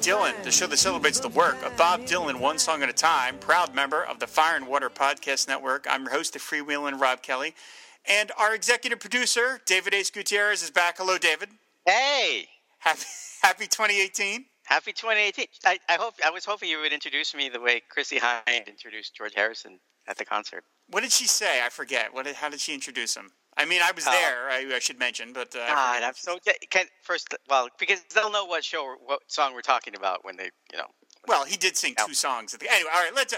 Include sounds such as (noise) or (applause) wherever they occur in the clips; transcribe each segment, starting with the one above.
Dylan, the show that celebrates the work of Bob Dylan one song at a time. Proud member of the Fire and Water Podcast Network. I'm your host, the freewheeling Rob Kelly. And our executive producer, David Ace Gutierrez, is back. Hello, David. Hey, Happy, (laughs) happy 2018. happy 2018! I, I hope I was hoping you would introduce me the way Chrissie Hynde introduced George Harrison at the concert. What did she say? I forget. What? How did she introduce him? I mean, I was Oh. there. I, I should mention, but uh, God. I'm so can, first. Well, because they'll know what show, what song we're talking about when they, you know. Well, he did sing two songs at the anyway. All right, let's.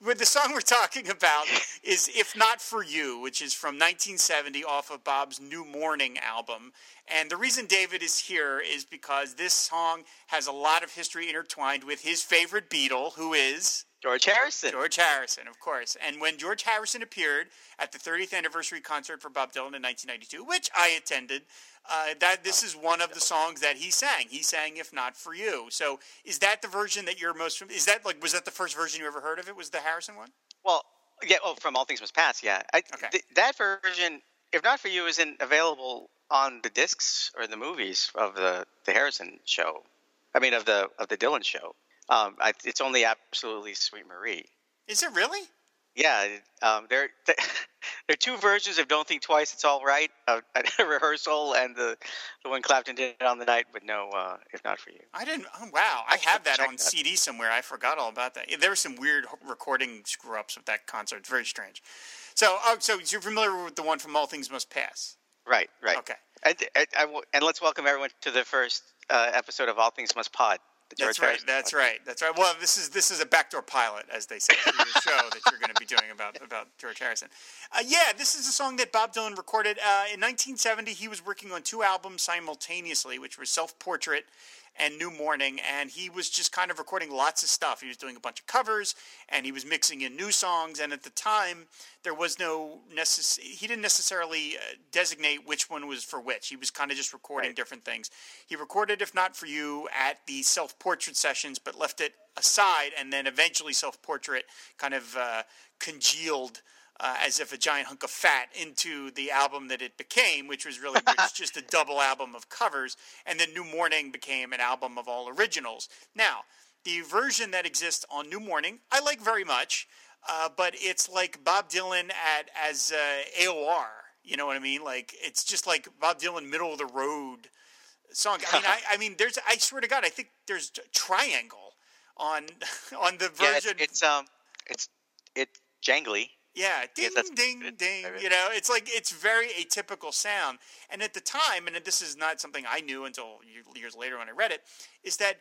Well, the song we're talking about (laughs) is "If Not for You," which is from 1970 off of Bob's New Morning album. And the reason David is here is because this song has a lot of history intertwined with his favorite Beatle, who is George Harrison. George Harrison, of course. And when George Harrison appeared at the 30th anniversary concert for Bob Dylan in 1992, which I attended, uh, that this is one of the songs that he sang. He sang "If Not for You." So, is that the version that you're most? Is that like was that the first version you ever heard of it? Was the Harrison one? Well, yeah. Oh, from All Things Must Pass. Yeah. I, Okay. th- that version, if not for you, isn't available on the discs or the movies of the the Harrison show. I mean, of the of the Dylan show. Um, I, it's only absolutely Sweet Marie. Is it really? Yeah, um, there (laughs) there are two versions of "Don't Think Twice, It's All Right," (laughs) a, a rehearsal, and the the one Clapton did on the night, but no, uh, if not for you. I didn't. Oh, wow, I have that check on that. CD somewhere. I forgot all about that. There were some weird recording screw ups with that concert. It's very strange. So, oh, so you're familiar with the one from All Things Must Pass? Right, right. Okay. And, and, I w- and let's welcome everyone to the first uh, episode of All Things Must Pod. The That's right. Harrison That's podcast. right. That's right. Well, this is this is a backdoor pilot, as they say, for your show that you're going to be doing about (laughs) about George Harrison. Uh, yeah, this is a song that Bob Dylan recorded uh, in 1970. He was working on two albums simultaneously, which were Self Portrait and New Morning, and he was just kind of recording lots of stuff. He was doing a bunch of covers, and he was mixing in new songs. And at the time, there was no necess- He didn't necessarily uh, designate which one was for which. He was kind of just recording Right. different things. He recorded "If Not for You" at the Self Portrait sessions, but left it aside, and then eventually Self Portrait kind of uh, congealed. Uh, as if a giant hunk of fat into the album that it became, which was really (laughs) just- just a double album of covers, and then New Morning became an album of all originals. Now, the version that exists on New Morning, I like very much, uh, but it's like Bob Dylan at as uh, AOR. You know what I mean? Like it's just like Bob Dylan middle of the road song. I mean, I, I mean, there's. I swear to God, I think there's triangle on (laughs) on the version. Yeah, it's, version. it's um, it's it's jangly. Yeah, ding, that's- ding, it- ding. You know, it's like it's very atypical sound. And at the time, and this is not something I knew until years later when I read it, is that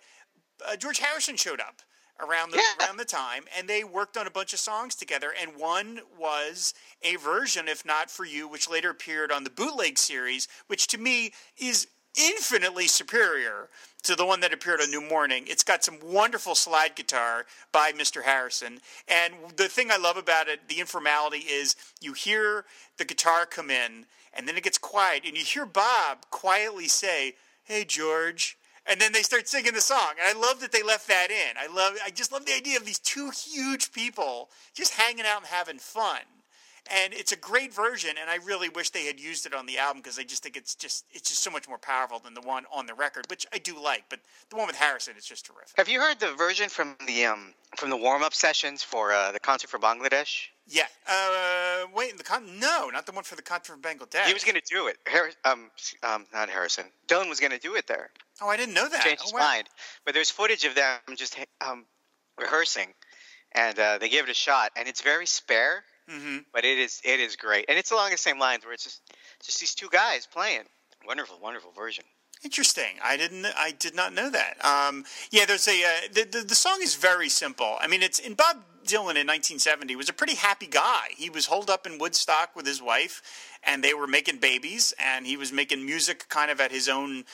uh, George Harrison showed up around the Yeah. around the time, and they worked on a bunch of songs together. And one was a version, if not for you, which later appeared on the bootleg series, which to me is infinitely superior to the one that appeared on New Morning. It's got some wonderful slide guitar by Mr. Harrison. And the thing I love about it, the informality, is you hear the guitar come in, and then it gets quiet, and you hear Bob quietly say, Hey, George. And then they start singing the song. And I love that they left that in. I love I just love the idea of these two huge people just hanging out and having fun and it's a great version and i really wish they had used it on the album because i just think it's just it's just so much more powerful than the one on the record which i do like but the one with harrison is just terrific Have you heard the version from the um from the warm up sessions for uh, the concert for Bangladesh? yeah uh wait the con no not the one for the concert for bangladesh He was going to do it. Har- um, um, not Harrison. Dylan was going to do it there. oh i didn't know that changed oh, his wow. mind. But there's footage of them just um, rehearsing, and uh, they give it a shot, and it's very spare, Mhm. but it is it is great, and it's along the same lines where it's just just these two guys playing. Wonderful, wonderful version. Interesting. I didn't. I did not know that. Um, yeah, there's a uh, the, the the song is very simple. I mean, it's in Bob Dylan in 1970 was a pretty happy guy. He was holed up in Woodstock with his wife, and they were making babies, and he was making music kind of at his own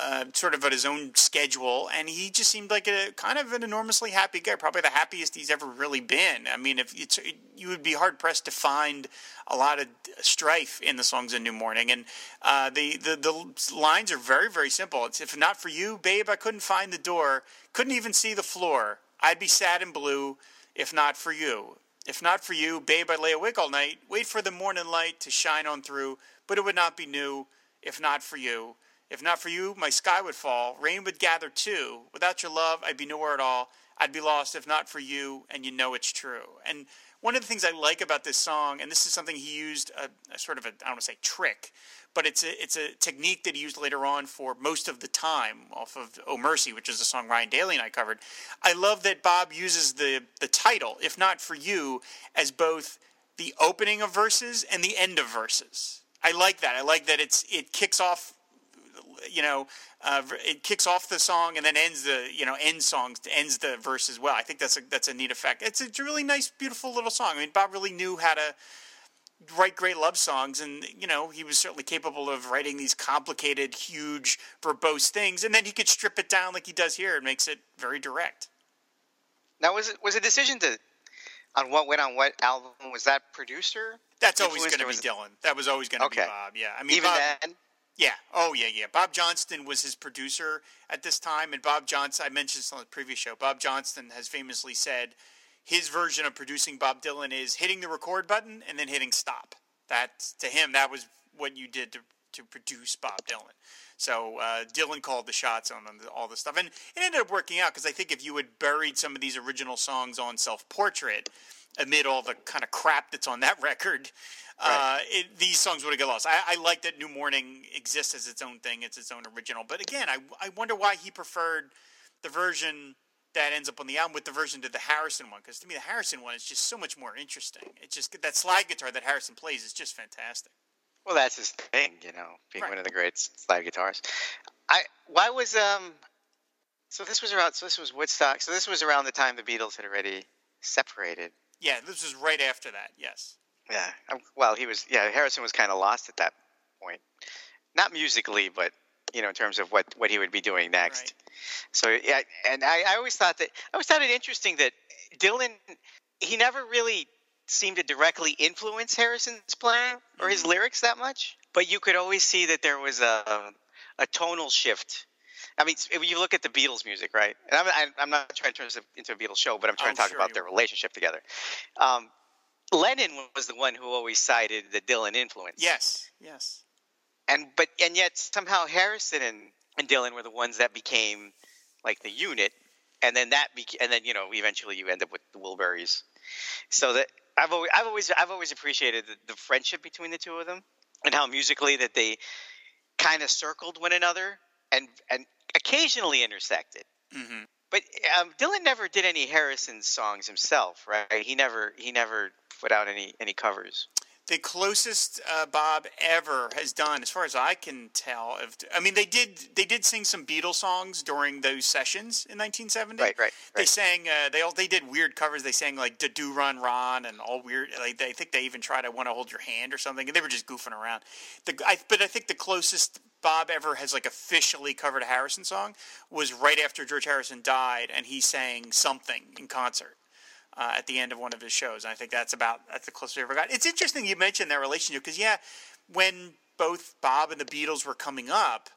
uh, sort of at his own schedule, and he just seemed like a kind of an enormously happy guy, probably the happiest he's ever really been. I mean, if it's it, you would be hard pressed to find a lot of strife in the songs in New Morning, and uh, the, the the lines are very very simple. It's if not for you, babe, I couldn't find the door, couldn't even see the floor. I'd be sad and blue if not for you. If not for you, babe, I lay awake all night, wait for the morning light to shine on through, but it would not be new if not for you. If not for you, my sky would fall, rain would gather too. Without your love, I'd be nowhere at all. I'd be lost if not for you, and you know it's true. And one of the things I like about this song, and this is something he used a, a sort of a I don't want to say trick, but it's a it's a technique that he used later on for most of the time off of Oh Mercy, which is a song Ryan Daly and I covered. I love that Bob uses the the title, if not for you, as both the opening of verses and the end of verses. I like that. I like that it's it kicks off you know, uh, it kicks off the song and then ends the, you know, end songs ends the verse as well. I think that's a that's a neat effect. It's a really nice, beautiful little song. I mean, Bob really knew how to write great love songs, and you know, he was certainly capable of writing these complicated, huge, verbose things, and then he could strip it down like he does here and makes it very direct. Now, was it was a decision to on what went on what album? Was that producer? That's always going to be Dylan. That was always going to okay. be Bob. Yeah, I mean, even Bob, then. Yeah. Oh, yeah, yeah. Bob Johnston was his producer at this time, and Bob Johnston. I mentioned this on the previous show. Bob Johnston has famously said his version of producing Bob Dylan is hitting the record button and then hitting stop. That to him, that was what you did to to produce Bob Dylan. So uh, Dylan called the shots on all this stuff, and it ended up working out because I think if you had buried some of these original songs on Self Portrait, amid all the kind of crap that's on that (laughs) record, uh, it, these songs would have got lost. I, I, like that New Morning exists as its own thing; it's its own original. But again, I, I wonder why he preferred the version that ends up on the album with the version to the Harrison one. Because to me, the Harrison one is just so much more interesting. It's just that slide guitar that Harrison plays is just fantastic. Well, that's his thing, you know, being right. one of the great slide guitarists. I why was um, so this was around so this was Woodstock. So this was around the time the Beatles had already separated. Yeah, this was right after that. Yes. Yeah. Um, well, he was. Yeah, Harrison was kind of lost at that point, not musically, but you know, in terms of what what he would be doing next. Right. So yeah, and I, I always thought that I always thought it interesting that Dylan he never really seemed to directly influence Harrison's playing or his mm-hmm. lyrics that much, but you could always see that there was a a tonal shift. I mean, if you look at the Beatles music, right? And I'm, I'm not trying to turn this into a Beatles show, but I'm trying oh, to talk sure about their relationship together. Um, Lennon was the one who always cited the Dylan influence. Yes, yes. And but and yet somehow Harrison and, and Dylan were the ones that became like the unit, and then that beca- and then you know eventually you end up with the Wilburys. So that I've always I've always I've always appreciated the, the friendship between the two of them, and how musically that they kind of circled one another and and occasionally intersected. Mm-hmm. But um, Dylan never did any Harrison songs himself, right? He never he never put out any any covers. The closest uh, Bob ever has done, as far as I can tell, of, I mean, they did they did sing some Beatles songs during those sessions in 1970. Right, right. They sang uh, they all they did weird covers. They sang like "Da Do Run Ron" and all weird. Like they I think they even tried "I Want to Hold Your Hand" or something. And they were just goofing around. The, I, but I think the closest Bob ever has like officially covered a Harrison song was right after George Harrison died, and he sang something in concert uh, at the end of one of his shows. And I think that's about that's the closest we ever got. It's interesting you mentioned that relationship because yeah, when both Bob and the Beatles were coming up.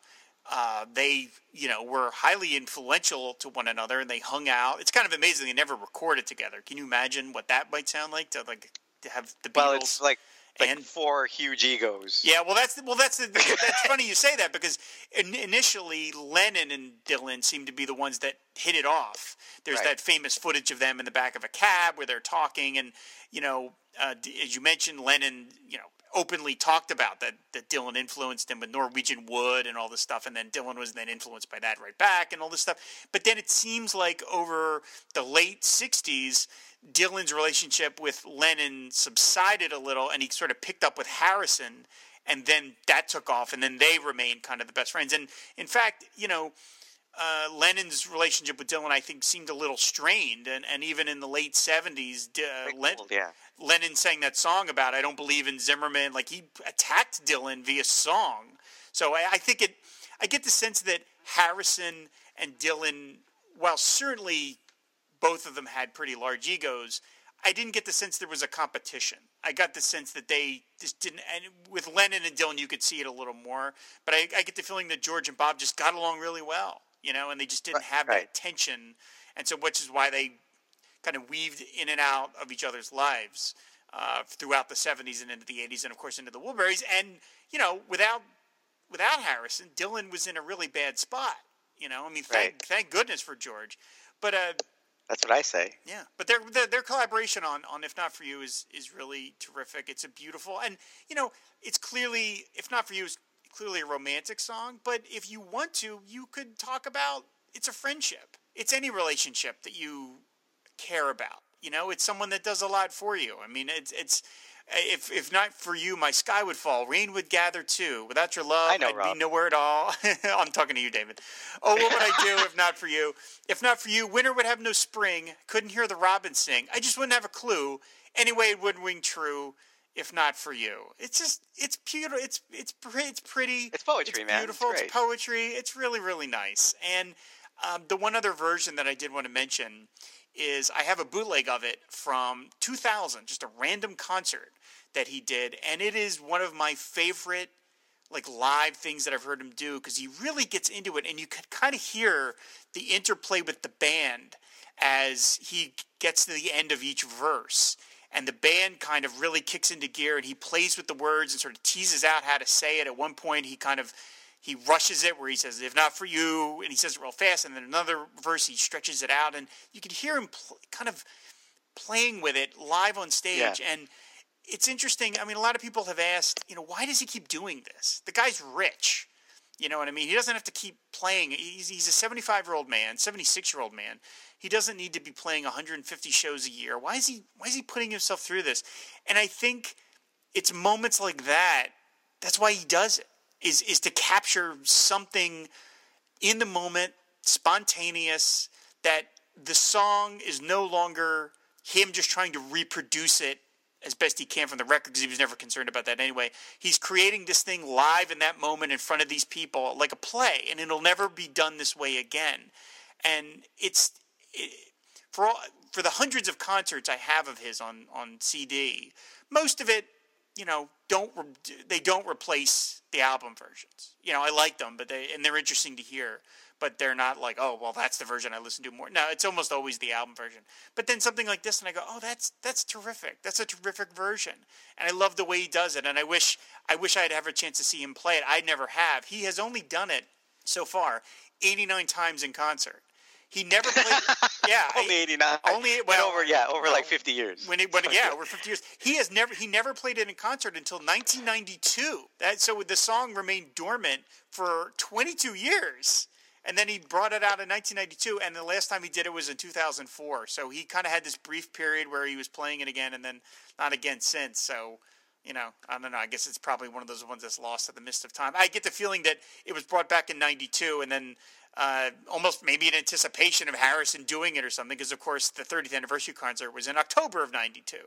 Uh, they, you know, were highly influential to one another, and they hung out. It's kind of amazing they never recorded together. Can you imagine what that might sound like to like to have the Beatles? Well, it's like like and four huge egos. Yeah, well, that's well, that's that's funny you say that because in, initially Lennon and Dylan seem to be the ones that hit it off. There's right. that famous footage of them in the back of a cab where they're talking, and you know, uh, as you mentioned, Lennon, you know, openly talked about that that Dylan influenced him with Norwegian Wood and all this stuff, and then Dylan was then influenced by that right back and all this stuff. But then it seems like over the late '60s Dylan's relationship with Lennon subsided a little, and he sort of picked up with Harrison, and then that took off, and then they remained kind of the best friends. And in fact, you know, uh, Lennon's relationship with Dylan, I think, seemed a little strained, and, and even in the late seventies, uh, Len- yeah. Lennon sang that song about "I don't believe in Zimmerman." Like he attacked Dylan via song. So I, I think it. I get the sense that Harrison and Dylan, while certainly both of them had pretty large egos, I didn't get the sense there was a competition. I got the sense that they just didn't. And with Lennon and Dylan, you could see it a little more. But I, I get the feeling that George and Bob just got along really well, you know, and they just didn't have Right. that tension. And so, which is why they kind of weaved in and out of each other's lives uh, throughout the 70s and into the 80s, and of course into the Wilburys. And you know, without without Harrison, Dylan was in a really bad spot. You know, I mean, thank Right. thank goodness for George. But uh, That's what I say. yeah, but their, their their collaboration on on If Not for You is is really terrific. It's a beautiful and you know it's clearly If Not for You is clearly a romantic song. But if you want to, you could talk about it's a friendship. It's any relationship that you care about. You know, it's someone that does a lot for you. I mean, it's it's. If, if not for you, my sky would fall. Rain would gather too. Without your love, I know, I'd Rob. be nowhere at all. (laughs) I'm talking to you, David. Oh, what would I do if not for you? If not for you, winter would have no spring. Couldn't hear the robin sing. I just wouldn't have a clue. Anyway, it wouldn't ring true if not for you. It's just, it's beautiful. It's it's it's pretty. It's poetry, man. It's Beautiful. It's, great. poetry. It's really really nice. And um, the one other version that I did want to mention is I have a bootleg of it from 2000, just a random concert that he did, and it is one of my favorite like live things that I've heard him do because he really gets into it, and you can kind of hear the interplay with the band as he gets to the end of each verse. And the band kind of really kicks into gear, and he plays with the words and sort of teases out how to say it. At one point, he kind of he rushes it where he says, "If not for you," and he says it real fast. And then another verse, he stretches it out, and you can hear him pl- kind of playing with it live on stage. Yeah. And it's interesting. I mean, a lot of people have asked, you know, why does he keep doing this? The guy's rich. You know what I mean? He doesn't have to keep playing. He's, he's a 75 year old man, 76 year old man. He doesn't need to be playing 150 shows a year. Why is he? Why is he putting himself through this? And I think it's moments like that. That's why he does it. Is is to capture something in the moment, spontaneous. That the song is no longer him just trying to reproduce it as best he can from the record because he was never concerned about that anyway. He's creating this thing live in that moment in front of these people like a play, and it'll never be done this way again. And it's it, for all, for the hundreds of concerts I have of his on on CD. Most of it, you know, don't re- they don't replace the album versions. You know, I like them, but they and they're interesting to hear. But they're not like, oh, well, that's the version I listen to more. No, it's almost always the album version. But then something like this, and I go, oh, that's that's terrific. That's a terrific version, and I love the way he does it. And I wish I wish I'd have a chance to see him play it. I never have. He has only done it so far 89 times in concert. He never (laughs) played. yeah, Only 89. Only Went well, over, yeah, over well, like 50 years. when it, when yeah, over 50 years. He has never he never played it in concert until 1992. That so the song remained dormant for 22 years. And then he brought it out in 1992 and the last time he did it was in 2004. So he kind of had this brief period where he was playing it again and then not again since. So you know, I don't know. I guess it's probably one of those ones that's lost to the mist of time. I get the feeling that it was brought back in '92, and then uh, almost maybe in anticipation of Harrison doing it or something, because of course the 30th anniversary concert was in October of '92.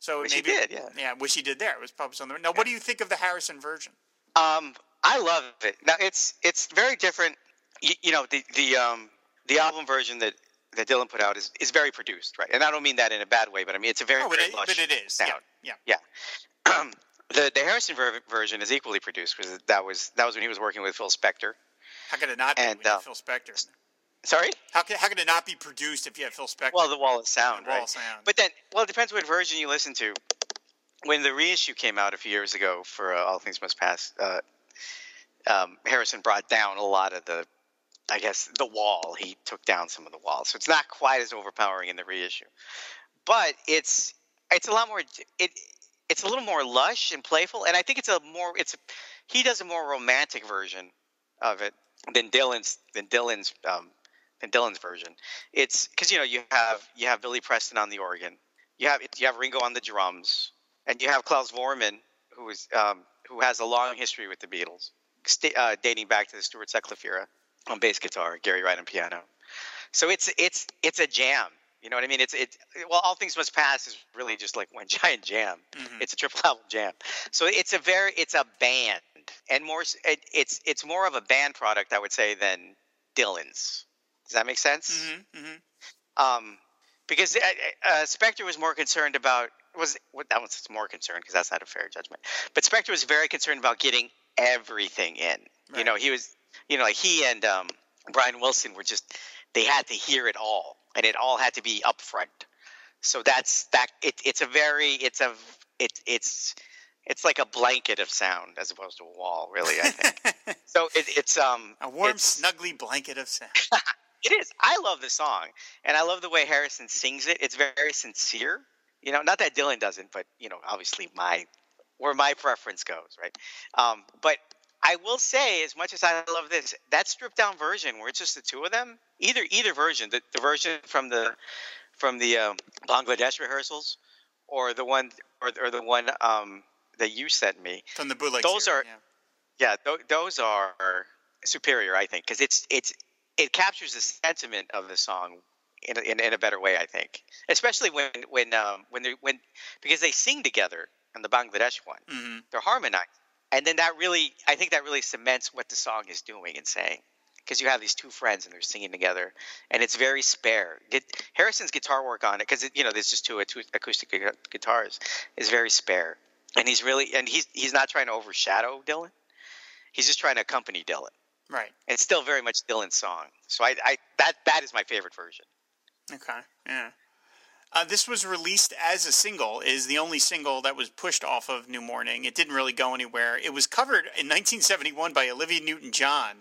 So he maybe, did, yeah. yeah, wish he did there. It was published on the. Now, what do you think of the Harrison version? Um, I love it. Now it's it's very different. You, you know, the the um the album version that that Dylan put out is is very produced, right? And I don't mean that in a bad way, but I mean it's a very, Oh, but very it, lush but it is. sound. Yeah, yeah. Yeah. (clears throat) the the Harrison ver- version is equally produced because that was that was when he was working with Phil Spector. How could it not be And, have uh, Phil Spector? Sorry. How could, how could it not be produced if you have Phil Spector? Well, the Wall of Sound, Wall of? Sound. But then, well, it depends what version you listen to. When the reissue came out a few years ago for uh, All Things Must Pass, uh, um, Harrison brought down a lot of the, I guess, the wall. He took down some of the walls, so it's not quite as overpowering in the reissue. But it's it's a lot more. It it's a little more lush and playful, and I think it's a more it's a, he does a more romantic version of it than Dylan's than Dylan's um, than Dylan's version. It's because you know you have you have Billy Preston on the organ, you have you have Ringo on the drums, and you have Klaus Voormann who is um, who has a long history with the Beatles, sta uh, dating back to the Stuart Sutcliffe era on bass guitar, Gary Wright on piano. So it's it's it's a jam. You know what I mean? It's it. Well, all things must pass is really just like one (laughs) giant jam. Mhm. It's a triple (laughs) album jam. So it's a very it's a band and more. It, it's it's more of a band product, I would say, than Dylan's. Does that make sense? Mm-hmm, mm-hmm. Um, because uh, uh, Spector was more concerned about was well, that was more concerned because that's not a fair judgment. But Spector was very concerned about getting everything in. Right. You know, he was, you know, like he and um, Brian Wilson were just they had to hear it all, and it all had to be upfront. So that's that. It, it's a very it's a it, it's it's like a blanket of sound as opposed to a wall, really. I think. (laughs) so it, it's um a warm, snuggly blanket of sound. (laughs) it is. I love the song, and I love the way Harrison sings it. It's very sincere. You know, not that Dylan doesn't, but you know, obviously my where my preference goes, right? Um, but I will say, as much as I love this, that stripped down version where it's just the two of them, either either version, the, the version from the from the um, Bangladesh rehearsals, or the one or, or the one um, that you sent me, From the bootleg Those series, are- yeah. yeah, th- those are superior, I think, because it's it's it captures the sentiment of the song in a, in, in a better way, I think, especially when when um, when they when because they sing together on the Bangladesh one, hmm they're harmonized, and then that really, I think that really cements what the song is doing and saying. Because you have these two friends and they're singing together, and it's very spare. Get, Harrison's guitar work on it, because you know there's just two acou- acoustic guitars, is very spare, and he's really and he's he's not trying to overshadow Dylan. He's just trying to accompany Dylan. Right. It's still very much Dylan's song. So I, I that that is my favorite version. Okay. Yeah. Uh, this was released as a single. Is the only single that was pushed off of New Morning. It didn't really go anywhere. It was covered in 1971 by Olivia Newton-John.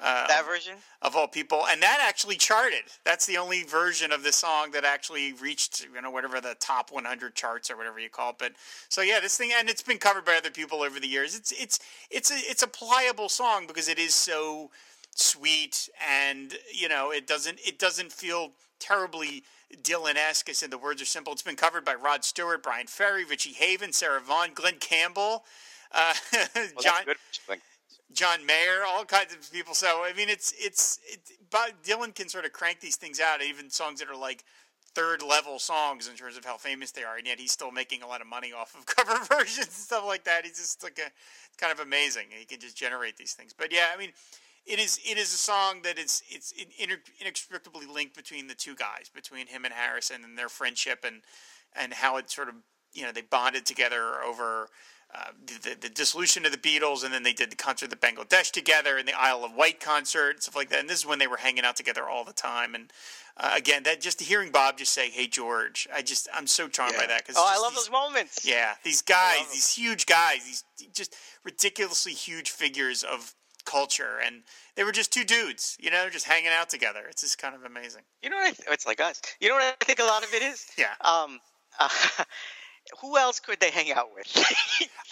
Uh, That version? of all people, and that actually charted. That's the only version of the song that actually reached, you know, whatever the top 100 charts or whatever you call it. But so yeah, this thing, and it's been covered by other people over the years. It's it's it's a it's a pliable song because it is so sweet, and you know, it doesn't it doesn't feel terribly Dylan-esque. I said the words are simple. It's been covered by Rod Stewart, Bryan Ferry, Richie Haven, Sarah Vaughan, Glen Campbell. Uh, (laughs) Well, John, that's good. Like, John Mayer, all kinds of people. So I mean, it's it's it, Bob Dylan can sort of crank these things out, even songs that are like third level songs in terms of how famous they are, and yet he's still making a lot of money off of (laughs) cover (laughs) versions and stuff like that. He's just like a it's kind of amazing. He can just generate these things. But yeah, I mean. It is. It is a song that is. It's in- inextricably linked between the two guys, between him and Harrison, and their friendship, and and how it sort of you know they bonded together over uh, the, the dissolution of the Beatles, and then they did the concert at Bangladesh together, and the Isle of Wight concert, and stuff like that. And this is when they were hanging out together all the time. And uh, again, that just hearing Bob just say, "Hey George," I just I'm so charmed by that because oh, I love those moments. yeah, these guys, these huge guys, these just ridiculously huge figures of culture, and they were just two dudes, you know, just hanging out together. It's just kind of amazing. You know what? I th- it's like us. You know what I think a lot of it is? Yeah. Um, uh, (laughs) who else could they hang out with? (laughs)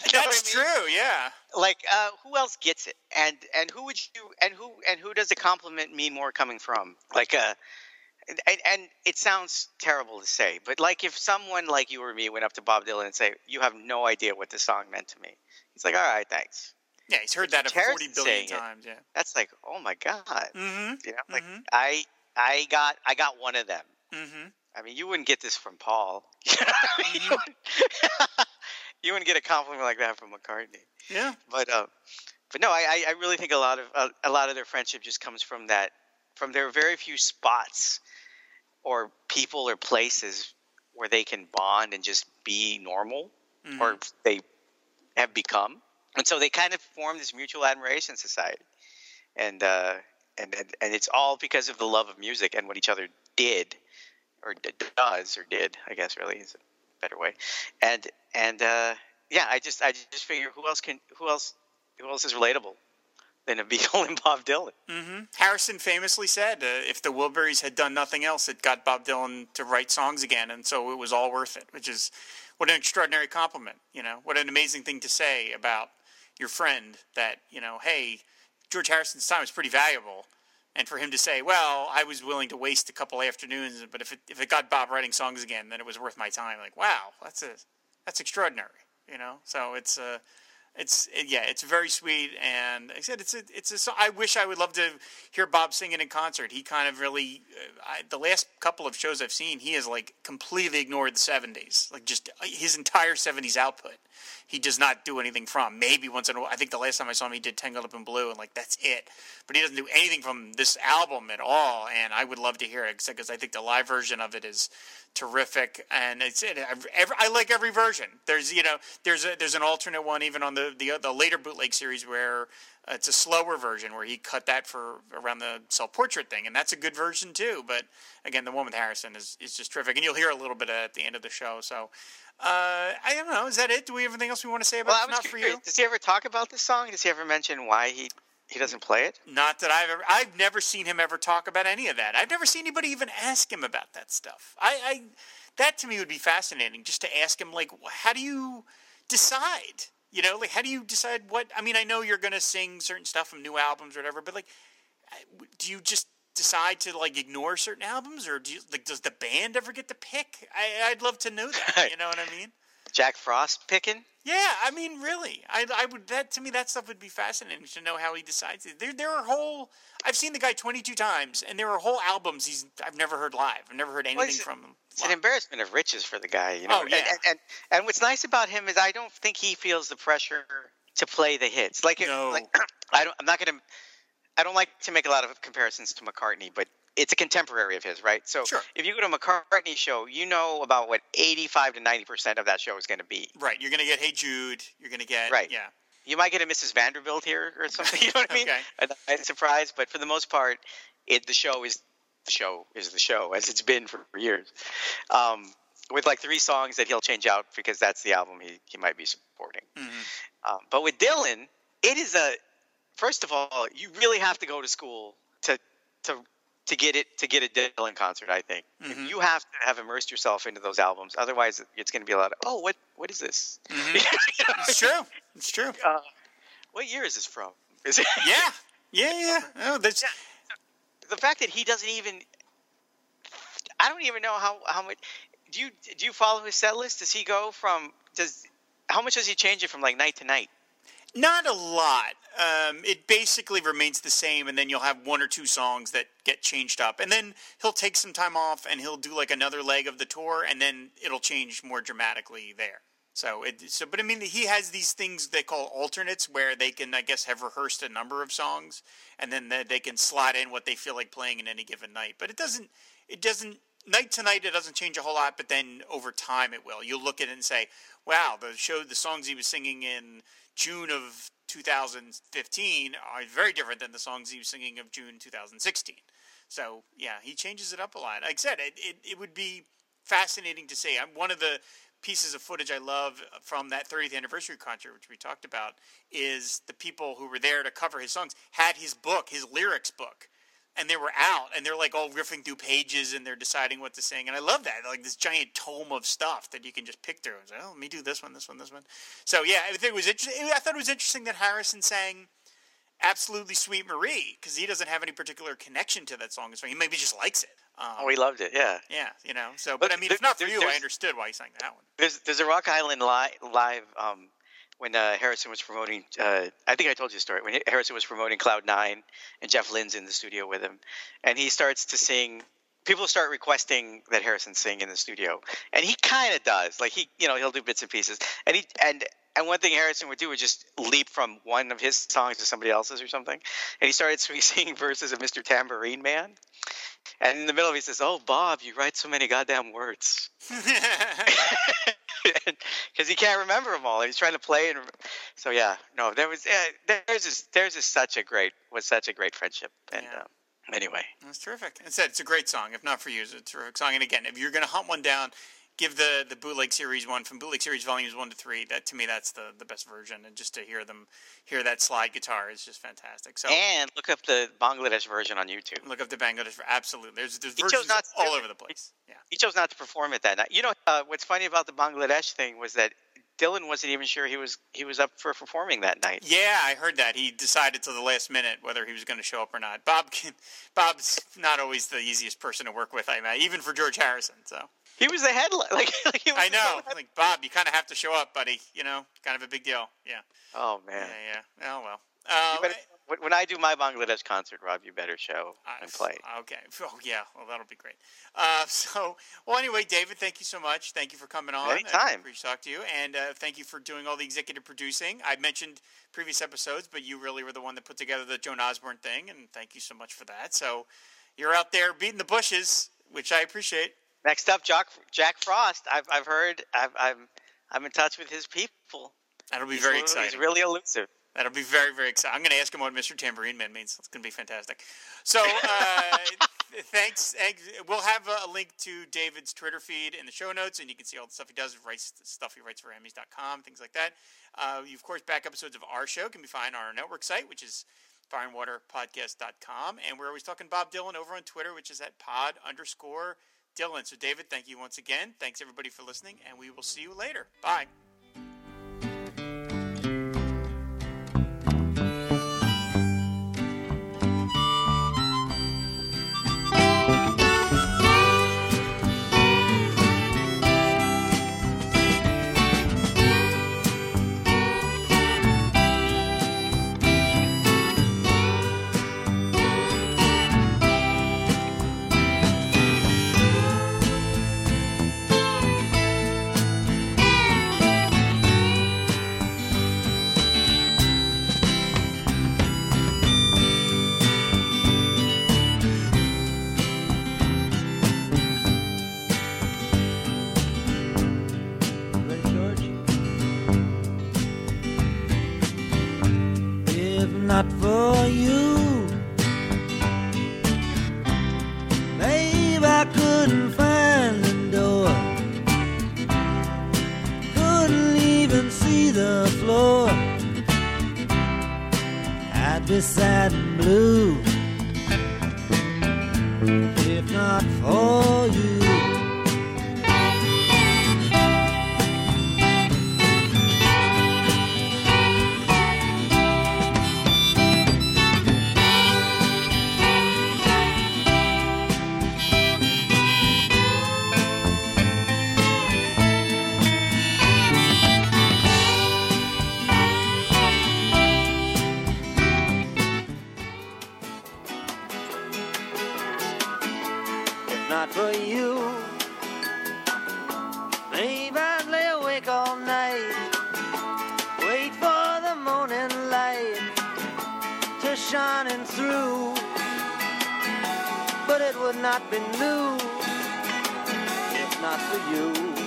You know what That's I mean? true. Yeah. Like, uh, who else gets it? And and who would you? And who and who does the compliment mean more coming from? Like, uh, and, and it sounds terrible to say, but like if someone like you or me went up to Bob Dylan and say, "You have no idea what this song meant to me," he's like, "All right, thanks." Yeah, he's heard that a forty billion saying it. times. Yeah. That's like, oh my god. Mm-hmm. You know, like Mhm. I I got I got one of them. Mm-hmm. I mean, you wouldn't get this from Paul. (laughs) You, know what I mean? you, wouldn't, (laughs) you wouldn't get a compliment like that from McCartney. Yeah. But uh, but no, I, I really think a lot of uh, a lot of their friendship just comes from that from their very few spots or people or places where they can bond and just be normal or they have become. And so they kind of formed this mutual admiration society. And uh and, and and it's all because of the love of music and what each other did or d- does or did, I guess really is a better way. And and uh yeah, I just I just figure who else can who else who else is relatable than a (laughs) Beatle and Bob Dylan. hmm Harrison famously said, uh, "If the Wilburys had done nothing else, it got Bob Dylan to write songs again, and so it was all worth it." Which is what an extraordinary compliment. You know, what an amazing thing to say about your friend. That you know, hey, George Harrison's time is pretty valuable, and for him to say, "Well, I was willing to waste a couple afternoons, but if it if it got Bob writing songs again, then it was worth my time." Like, wow, that's a that's extraordinary. You know, so it's uh, It's yeah, it's very sweet, and I said it's a it's a. I wish I would love to hear Bob sing it in concert. He kind of really, uh, I, the last couple of shows I've seen, he has like completely ignored the '70s, like just uh, his entire '70s output. He does not do anything from. Maybe once in a while. I think the last time I saw him, he did Tangled Up in Blue, and like that's it. But he doesn't do anything from this album at all. And I would love to hear it because I think the live version of it is terrific. And it's it. Every, I like every version. There's you know there's a there's an alternate one even on the the, the later bootleg series where uh, it's a slower version where he cut that for around the self portrait thing, and that's a good version too. But again, the one with Harrison is is just terrific, and you'll hear a little bit at the end of the show. So. Uh, I don't know. Is that it? Do we have anything else we want to say about Well? Not for you. Does he ever talk about this song? Does he ever mention why he he doesn't play it? Not that I've ever. I've never seen him ever talk about any of that. I've never seen anybody even ask him about that stuff. I, I that to me would be fascinating, just to ask him like, how do you decide? You know, like how do you decide what? I mean, I know you're going to sing certain stuff from new albums or whatever, but like, do you just decide to like ignore certain albums, or do you like does the band ever get to pick? I, I'd love to know that. (laughs) You know what I mean? Jack Frost picking? Yeah, I mean, really, I, I would that to me that stuff would be fascinating to know how he decides. it. There, there are whole. I've seen the guy twenty two times, and there are whole albums he's I've never heard live. I've never heard anything he's- from him. It's an embarrassment of riches for the guy, you know. Oh, yeah. and, and, and and what's nice about him is I don't think he feels the pressure to play the hits. Like, No. like (clears throat) I don't. I'm not gonna. I don't like to make a lot of comparisons to McCartney, but it's a contemporary of his, right? So Sure. if you go to a McCartney show, you know about what 85 to 90 percent of that show is going to be. Right, you're gonna get Hey Jude. You're gonna get Right. Yeah, You might get a Mrs. Vandebilt here or something. (laughs) You know what I mean? Okay. A nice surprise, but for the most part, it the show is the show is the show as it's been for years. Um, with like three songs that he'll change out because that's the album he, he might be supporting. Mhm. Um, but with Dylan, it is a first of all, you really have to go to school to to to get it to get a Dylan concert. I think Mhm. you have to have immersed yourself into those albums. Otherwise, it's going to be a lot of oh, what what is this? Mhm. (laughs) it's true. It's true. uh, what year is this from? Is it? Yeah, yeah, yeah. Oh, that's the fact that he doesn't even I don't even know how how much do you do you follow his set list? Does he go from does how much does he change it from like night to night? Not a lot. Um, it basically remains the same, and then you'll have one or two songs that get changed up, and then he'll take some time off, and he'll do like another leg of the tour, and then it'll change more dramatically there. So, it, so, but I mean, he has these things they call alternates, where they can, I guess, have rehearsed a number of songs, and then they, they can slot in what they feel like playing in any given night. But it doesn't, it doesn't night to night. It doesn't change a whole lot, but then over time it will. You'll look at it and say, "Wow, the show, the songs he was singing in June of 2015 are very different than the songs he was singing of June 2016." So yeah, he changes it up a lot. Like I said, it it, it would be fascinating to see. I'm one of the pieces of footage I love from that 30th anniversary concert, which we talked about, is the people who were there to cover his songs had his book, his lyrics book, and they were out and they're like all riffing through pages and they're deciding what to sing. And I love that, like this giant tome of stuff that you can just pick through. And say, oh, let me do this one, this one, this one. So yeah, I think it was interesting. I thought it was interesting that Harrison sang absolutely sweet Marie because he doesn't have any particular connection to that song. So he maybe just likes it. Um, Oh, he loved it. Yeah. yeah, you know. So, but, But I mean, there- if not for you, I understood why he sang that one. There's there's a Rock Island li- live um, when uh, Harrison was promoting. Uh, I think I told you the story when Harrison was promoting Cloud Nine, and Jeff Lynne's in the studio with him, and he starts to sing. People start requesting that Harrison sing in the studio, and he kind of does. Like he, you know, he'll do bits and pieces, and he and and one thing Harrison would do would just leap from one of his songs to somebody else's or something, and he started (laughs) singing verses of Mr. Tambourine Man. And in the middle, of it, he says, "Oh, Bob, you write so many goddamn words." (laughs) because he can't remember them all. He's trying to play, and so yeah, no, there was yeah, there's just there's just such a great was such a great friendship, and Yeah. um, anyway, That's terrific. Said it's a great song. If not for you, it's a terrific song. And again, if you're going to hunt one down, give the the bootleg series one from bootleg series volumes one to three. That to me, that's the the best version. And just to hear them hear that slide guitar is just fantastic. So and look up the Bangladesh version on YouTube. look up the Bangladesh absolutely. There's there's He chose versions to all over the place. Yeah. He chose not to perform it that night. You know uh, what's funny about the Bangladesh thing was that Dylan wasn't even sure he was he was up for performing that night. Yeah, I heard that. He decided to the last minute whether he was going to show up or not. Bob can, Bob's not always the easiest person to work with, I imagine, even for George Harrison. So He was the headline. Like, (laughs) like he was I know. Like Bob, you kind of have to show up, buddy. You know, kind of a big deal. Yeah. Oh Yeah. man. Yeah. Oh well. Um, better- when- I do my Bangladesh concert, Rob, you better show and play. Okay. (laughs) Oh yeah. Well, that'll be great. Uh, (laughs) so, well, anyway, David, thank you so much. Thank you for coming on. Anytime. Great to talk to you, and uh, thank you for doing all the executive producing. I mentioned previous episodes, but you really were the one that put together the Joan Osborne thing, and thank you so much for that. So, you're out there beating the bushes, which I appreciate. Next up, Jack Jack Frost. I've I've heard. I've, I'm I'm in touch with his people. That'll be He's very exciting. He's really elusive. That'll be very, very exciting. I'm going to ask him what Mr. Tambourine Man means. It's going to be fantastic. So, (laughs) uh, th- thanks. We'll have a link to David's Twitter feed in the show notes, and you can see all the stuff he does, writes stuff he writes for Emmys.com, things like that. Uh, you, of course, back episodes of our show can be found on our network site, which is fireandwaterpodcast.com. And we're always talking Bob Dylan over on Twitter, which is at pod underscore Dylan. So, David, thank you once again. Thanks, everybody, for listening, and we will see you later. Bye. Not for you, maybe I couldn't find the door. Couldn't even see the floor. I'd be sad and blue. If not for Maybe I'd lay awake all night, wait for the morning light to shining through. But it would not be new if not for you.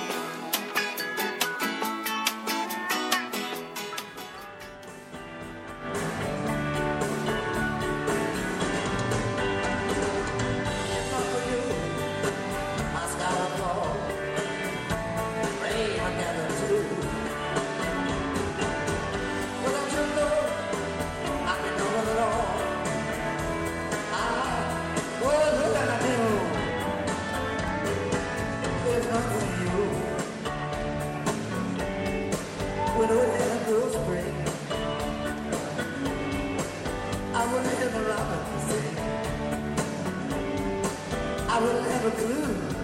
I will a gloom.